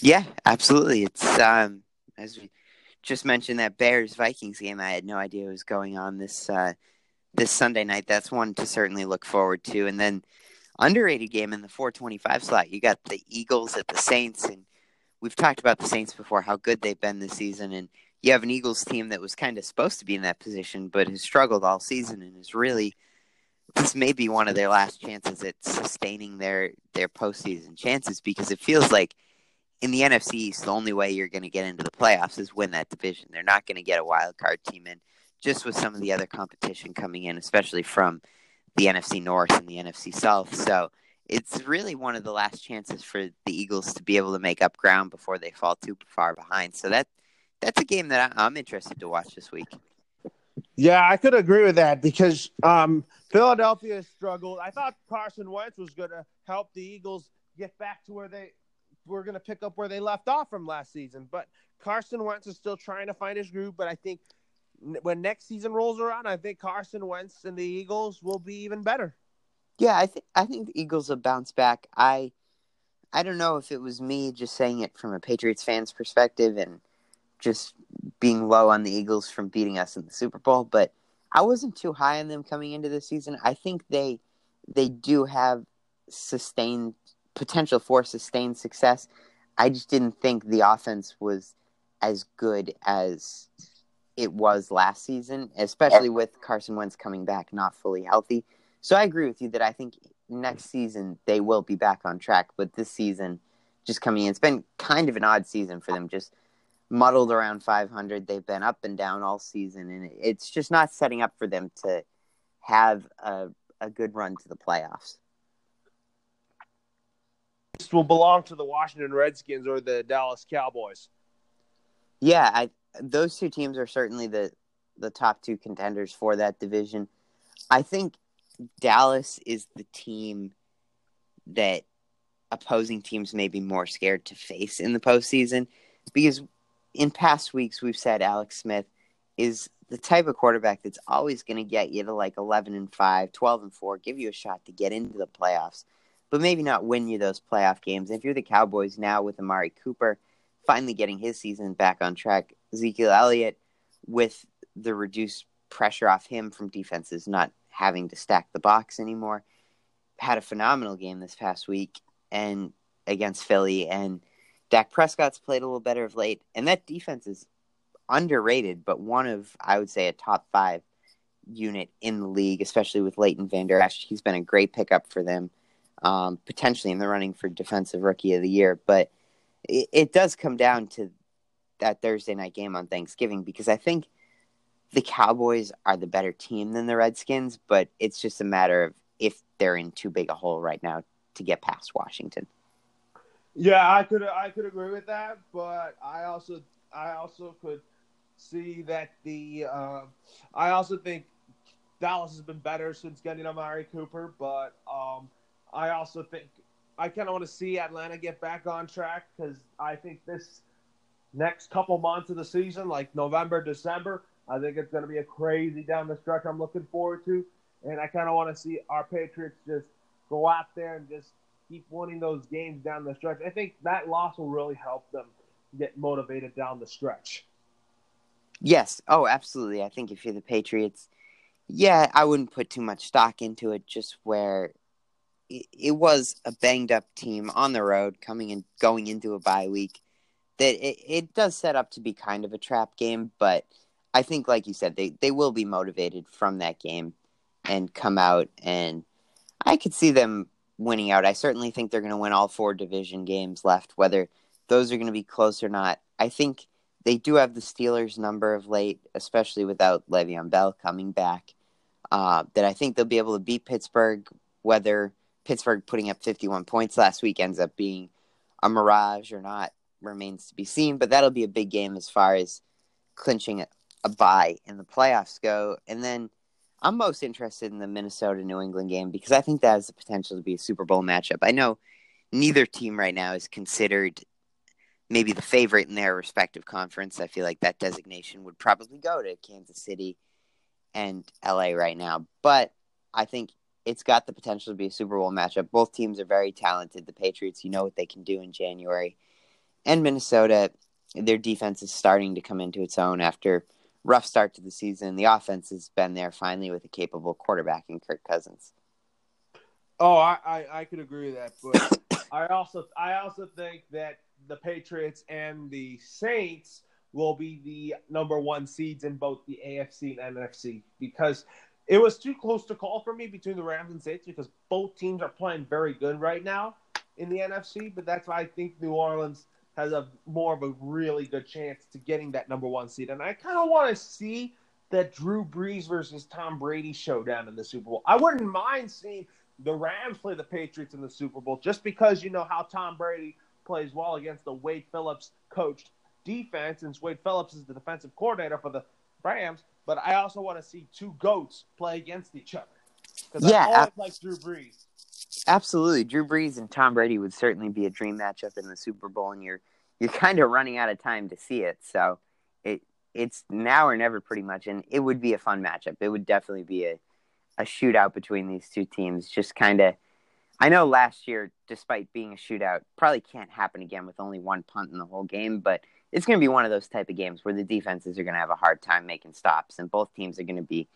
Yeah, absolutely. It's um, as we just mentioned that Bears Vikings game. I had no idea was going on this uh, this Sunday night. That's one to certainly look forward to. And then underrated game in the 425 slot. You got the Eagles at the Saints, and we've talked about the Saints before, how good they've been this season, and you have an Eagles team that was kind of supposed to be in that position, but has struggled all season and is really this may be one of their last chances at sustaining their their postseason chances because it feels like in the NFC East, the only way you're going to get into the playoffs is win that division. They're not going to get a wild card team in, just with some of the other competition coming in, especially from the NFC North and the NFC South. So it's really one of the last chances for the Eagles to be able to make up ground before they fall too far behind. So that that's a game that I'm interested to watch this week. Yeah, I could agree with that because um, Philadelphia struggled. I thought Carson Wentz was going to help the Eagles get back to where they were going to pick up where they left off from last season, but Carson Wentz is still trying to find his groove. But I think when next season rolls around, I think Carson Wentz and the Eagles will be even better. Yeah, I think I think the Eagles will bounce back. I I don't know if it was me just saying it from a Patriots fan's perspective and just being low on the Eagles from beating us in the Super Bowl, but I wasn't too high on them coming into the season. I think they they do have sustained potential for sustained success. I just didn't think the offense was as good as it was last season, especially with Carson Wentz coming back not fully healthy. So I agree with you that I think next season they will be back on track, but this season just coming in, it's been kind of an odd season for them. Just muddled around 500. They've been up and down all season, and it's just not setting up for them to have a, a good run to the playoffs. Will belong to the Washington Redskins or the Dallas Cowboys. Yeah, I, those two teams are certainly the the top two contenders for that division. I think Dallas is the team that opposing teams may be more scared to face in the postseason because in past weeks we've said Alex Smith is the type of quarterback that's always going to get you to like 11 and 5, 12 and 4, give you a shot to get into the playoffs, but maybe not win you those playoff games. And if you're the Cowboys now with Amari Cooper finally getting his season back on track, Ezekiel Elliott with the reduced pressure off him from defenses not having to stack the box anymore, had a phenomenal game this past week and against Philly and Dak Prescott's played a little better of late, and that defense is underrated, but one of I would say a top five unit in the league, especially with Leighton Vander Esch. He's been a great pickup for them, um, potentially in the running for defensive rookie of the year. But it, it does come down to that Thursday night game on Thanksgiving because I think the Cowboys are the better team than the Redskins, but it's just a matter of if they're in too big a hole right now to get past Washington. Yeah, I could I could agree with that, but I also I also could see that the uh, I also think Dallas has been better since getting Amari Cooper, but um, I also think I kind of want to see Atlanta get back on track because I think this next couple months of the season, like November, December, I think it's going to be a crazy down the stretch. I'm looking forward to, and I kind of want to see our Patriots just go out there and just keep winning those games down the stretch. I think that loss will really help them get motivated down the stretch. Yes. Oh, absolutely. I think if you're the Patriots, yeah, I wouldn't put too much stock into it. Just where it, was a banged up team on the road, coming and going into a bye week. That it, it does set up to be kind of a trap game, but I think, like you said, they they will be motivated from that game and come out and I could see them winning out. I certainly think they're going to win all four division games left, whether those are going to be close or not. I think they do have the Steelers' number of late, especially without Le'Veon Bell coming back. Uh, that I think they'll be able to beat Pittsburgh. Whether Pittsburgh putting up 51 points last week ends up being a mirage or not remains to be seen. But that'll be a big game as far as clinching a, a bye in the playoffs go. And then I'm most interested in the Minnesota New England game because I think that has the potential to be a Super Bowl matchup. I know neither team right now is considered maybe the favorite in their respective conference. I feel like that designation would probably go to Kansas City and LA right now. But I think it's got the potential to be a Super Bowl matchup. Both teams are very talented. The Patriots, you know what they can do in January. And Minnesota, their defense is starting to come into its own after rough start to the season. The offense has been there finally with a capable quarterback in Kirk Cousins. Oh, I, I, I could agree with that, but I also I also think that the Patriots and the Saints will be the number one seeds in both the AFC and NFC because it was too close to call for me between the Rams and Saints because both teams are playing very good right now in the NFC. But that's why I think New Orleans has a more of a really good chance to getting that number one seed. And I kind of want to see that Drew Brees versus Tom Brady showdown in the Super Bowl. I wouldn't mind seeing the Rams play the Patriots in the Super Bowl just because you know how Tom Brady plays well against the Wade Phillips coached defense, and Wade Phillips is the defensive coordinator for the Rams. But I also want to see two goats play against each other because Yeah, I always ab- like Drew Brees. Absolutely, Drew Brees and Tom Brady would certainly be a dream matchup in the Super Bowl, and you're you're kind of running out of time to see it. So it it's now or never, pretty much, and it would be a fun matchup. It would definitely be a a shootout between these two teams. Just kind of, I know last year, despite being a shootout, probably can't happen again with only one punt in the whole game, but it's going to be one of those type of games where the defenses are going to have a hard time making stops, and both teams are going to be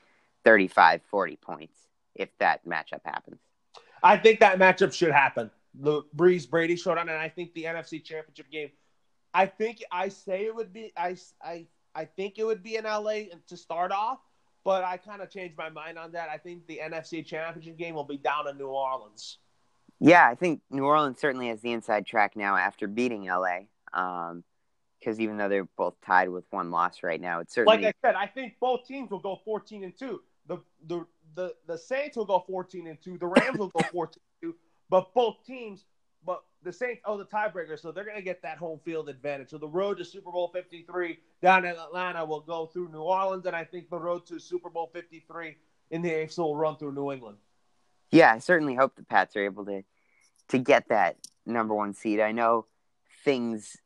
35, 40 points if that matchup happens. I think that matchup should happen. The Brees Brady showdown, and I think the NFC Championship game. I think I say it would be I I I think it would be in LA to start off, but I kind of changed my mind on that. I think the NFC Championship game will be down in New Orleans. Yeah, I think New Orleans certainly has the inside track now after beating LA. Um, because even though they're both tied with one loss right now, it's certainly Like I said, I think both teams will go 14 and 2. The the the, the Saints will go 14 and 2. The Rams will go 14 and 2. But both teams, but the Saints oh the tiebreaker, so they're going to get that home field advantage. So the road to Super Bowl 53 down in Atlanta will go through New Orleans, and I think the road to Super Bowl 53 in the AFC will run through New England. yeah, I certainly hope the Pats are able to to get that number one seed. I know things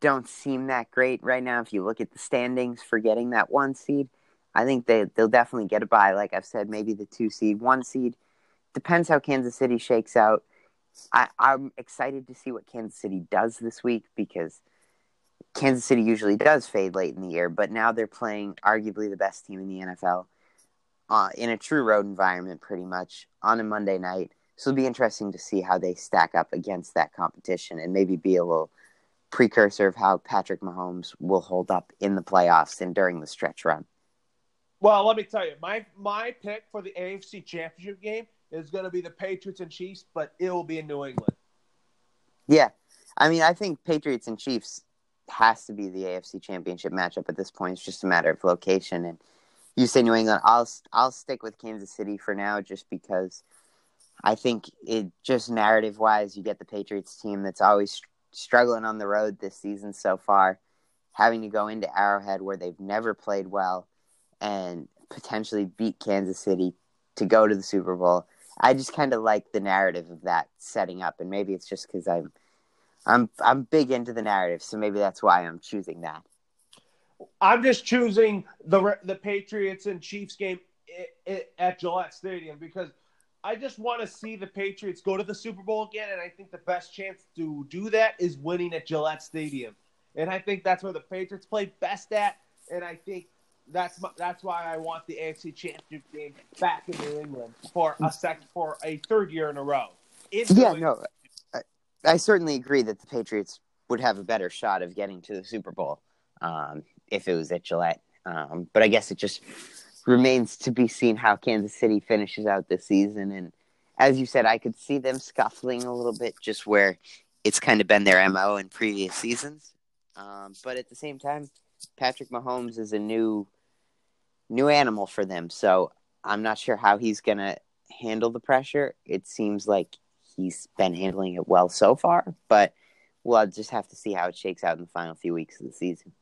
don't seem that great right now. If you look at the standings for getting that one seed, I think they they'll definitely get a bye. Like I've said, maybe the two seed, one seed. Depends how Kansas City shakes out. I, I'm excited to see what Kansas City does this week because Kansas City usually does fade late in the year, but now they're playing arguably the best team in the NFL uh, in a true road environment, pretty much on a Monday night. So it'll be interesting to see how they stack up against that competition and maybe be a little precursor of how Patrick Mahomes will hold up in the playoffs and during the stretch run. Well, let me tell you, my my pick for the AFC Championship game is going to be the Patriots and Chiefs, but it will be in New England. Yeah, I mean, I think Patriots and Chiefs has to be the AFC Championship matchup at this point. It's just a matter of location. And you say New England, I'll I'll stick with Kansas City for now, just because I think it just narrative wise, you get the Patriots team that's always struggling on the road this season so far, having to go into Arrowhead where they've never played well, and potentially beat Kansas City to go to the Super Bowl. I just kind of like the narrative of that setting up, and maybe it's just because I'm I'm I'm big into the narrative, so maybe that's why I'm choosing that. I'm just choosing the the Patriots and Chiefs game at Gillette Stadium because I just want to see the Patriots go to the Super Bowl again, and I think the best chance to do that is winning at Gillette Stadium, and I think that's where the Patriots play best at, and I think that's my, that's why I want the AFC Championship game back in New England for a sec for a third year in a row. In Yeah, New no, I, I certainly agree that the Patriots would have a better shot of getting to the Super Bowl um, if it was at Gillette. Um, but I guess it just remains to be seen how Kansas City finishes out this season. And as you said, I could see them scuffling a little bit, just where it's kind of been their mo in previous seasons. Um, but at the same time, Patrick Mahomes is a new new animal for them, so I'm not sure how he's gonna handle the pressure. It seems like he's been handling it well so far, but we'll just have to see how it shakes out in the final few weeks of the season.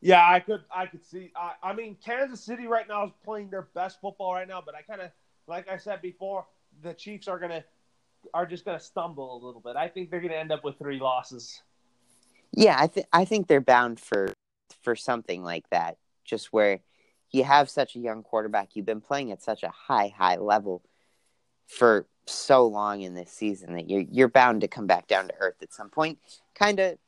Yeah, I could, I could see. I, I mean, Kansas City right now is playing their best football right now, but I kind of, like I said before, the Chiefs are gonna, are just gonna stumble a little bit. I think they're gonna end up with three losses. Yeah, I think I think they're bound for for something like that. Just where you have such a young quarterback, you've been playing at such a high high level for so long in this season that you're you're bound to come back down to earth at some point. Kind of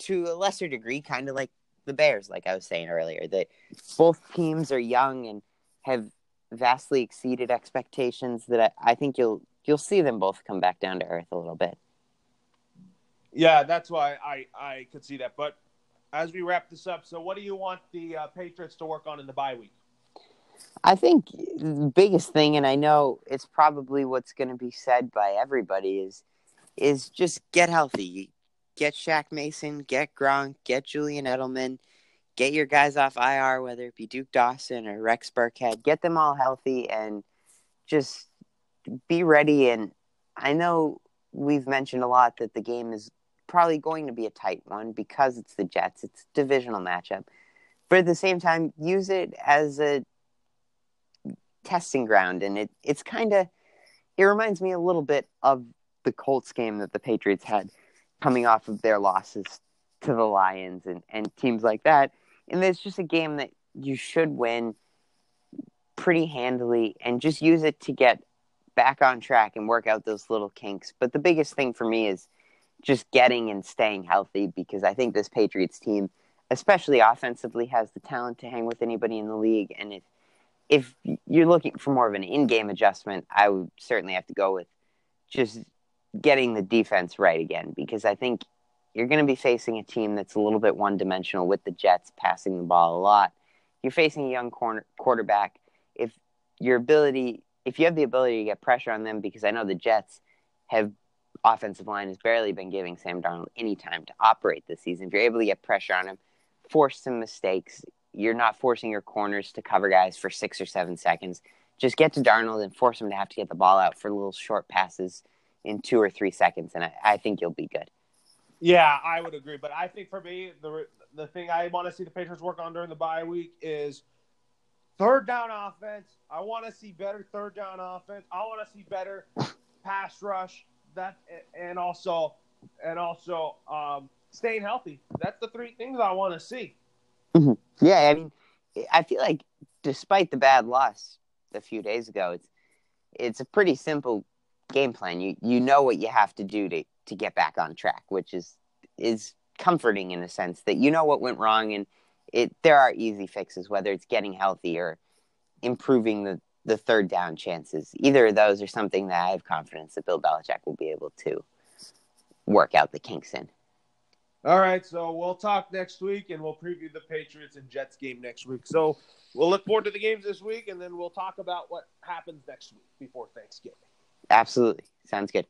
to a lesser degree, kind of like the Bears, like I was saying earlier, that both teams are young and have vastly exceeded expectations. That I, I think you'll you'll see them both come back down to earth a little bit. Yeah, that's why I I could see that. But as we wrap this up, so what do you want the uh, Patriots to work on in the bye week? I think the biggest thing, and I know it's probably what's going to be said by everybody, is is just get healthy. Get Shaq Mason, get Gronk, get Julian Edelman, get your guys off IR, whether it be Duke Dawson or Rex Burkhead. Get them all healthy and just be ready. And I know we've mentioned a lot that the game is probably going to be a tight one because it's the Jets. It's divisional matchup. But at the same time, use it as a testing ground, and it it's kind of it reminds me a little bit of the Colts game that the Patriots had coming off of their losses to the Lions and, and teams like that. And it's just a game that you should win pretty handily and just use it to get back on track and work out those little kinks. But the biggest thing for me is just getting and staying healthy because I think this Patriots team, especially offensively, has the talent to hang with anybody in the league. And if if you're looking for more of an in-game adjustment, I would certainly have to go with just getting the defense right again because I think you're going to be facing a team that's a little bit one-dimensional with the Jets passing the ball a lot. You're facing a young corner, quarterback. If your ability, if you have the ability to get pressure on them, because I know the Jets have offensive line has barely been giving Sam Darnold any time to operate this season. If you're able to get pressure on him, force some mistakes, you're not forcing your corners to cover guys for six or seven seconds. Just get to Darnold and force him to have to get the ball out for little short passes in two or three seconds, and I, I think you'll be good. Yeah, I would agree. But I think for me, the the thing I want to see the Patriots work on during the bye week is third down offense. I want to see better third down offense. I want to see better pass rush. That and also and also um, staying healthy. That's the three things I want to see. Mm-hmm. Yeah, I mean, I feel like despite the bad loss a few days ago, it's it's a pretty simple game plan. You you know what you have to do to to get back on track, which is is comforting in a sense that you know what went wrong and it there are easy fixes, whether it's getting healthy or improving the the third down chances. Either of those are something that I have confidence that Bill Belichick will be able to work out the kinks in. All right, so we'll talk next week and we'll preview the Patriots and Jets game next week. So we'll look forward to the games this week and then we'll talk about what happens next week before Thanksgiving. Absolutely. Sounds good.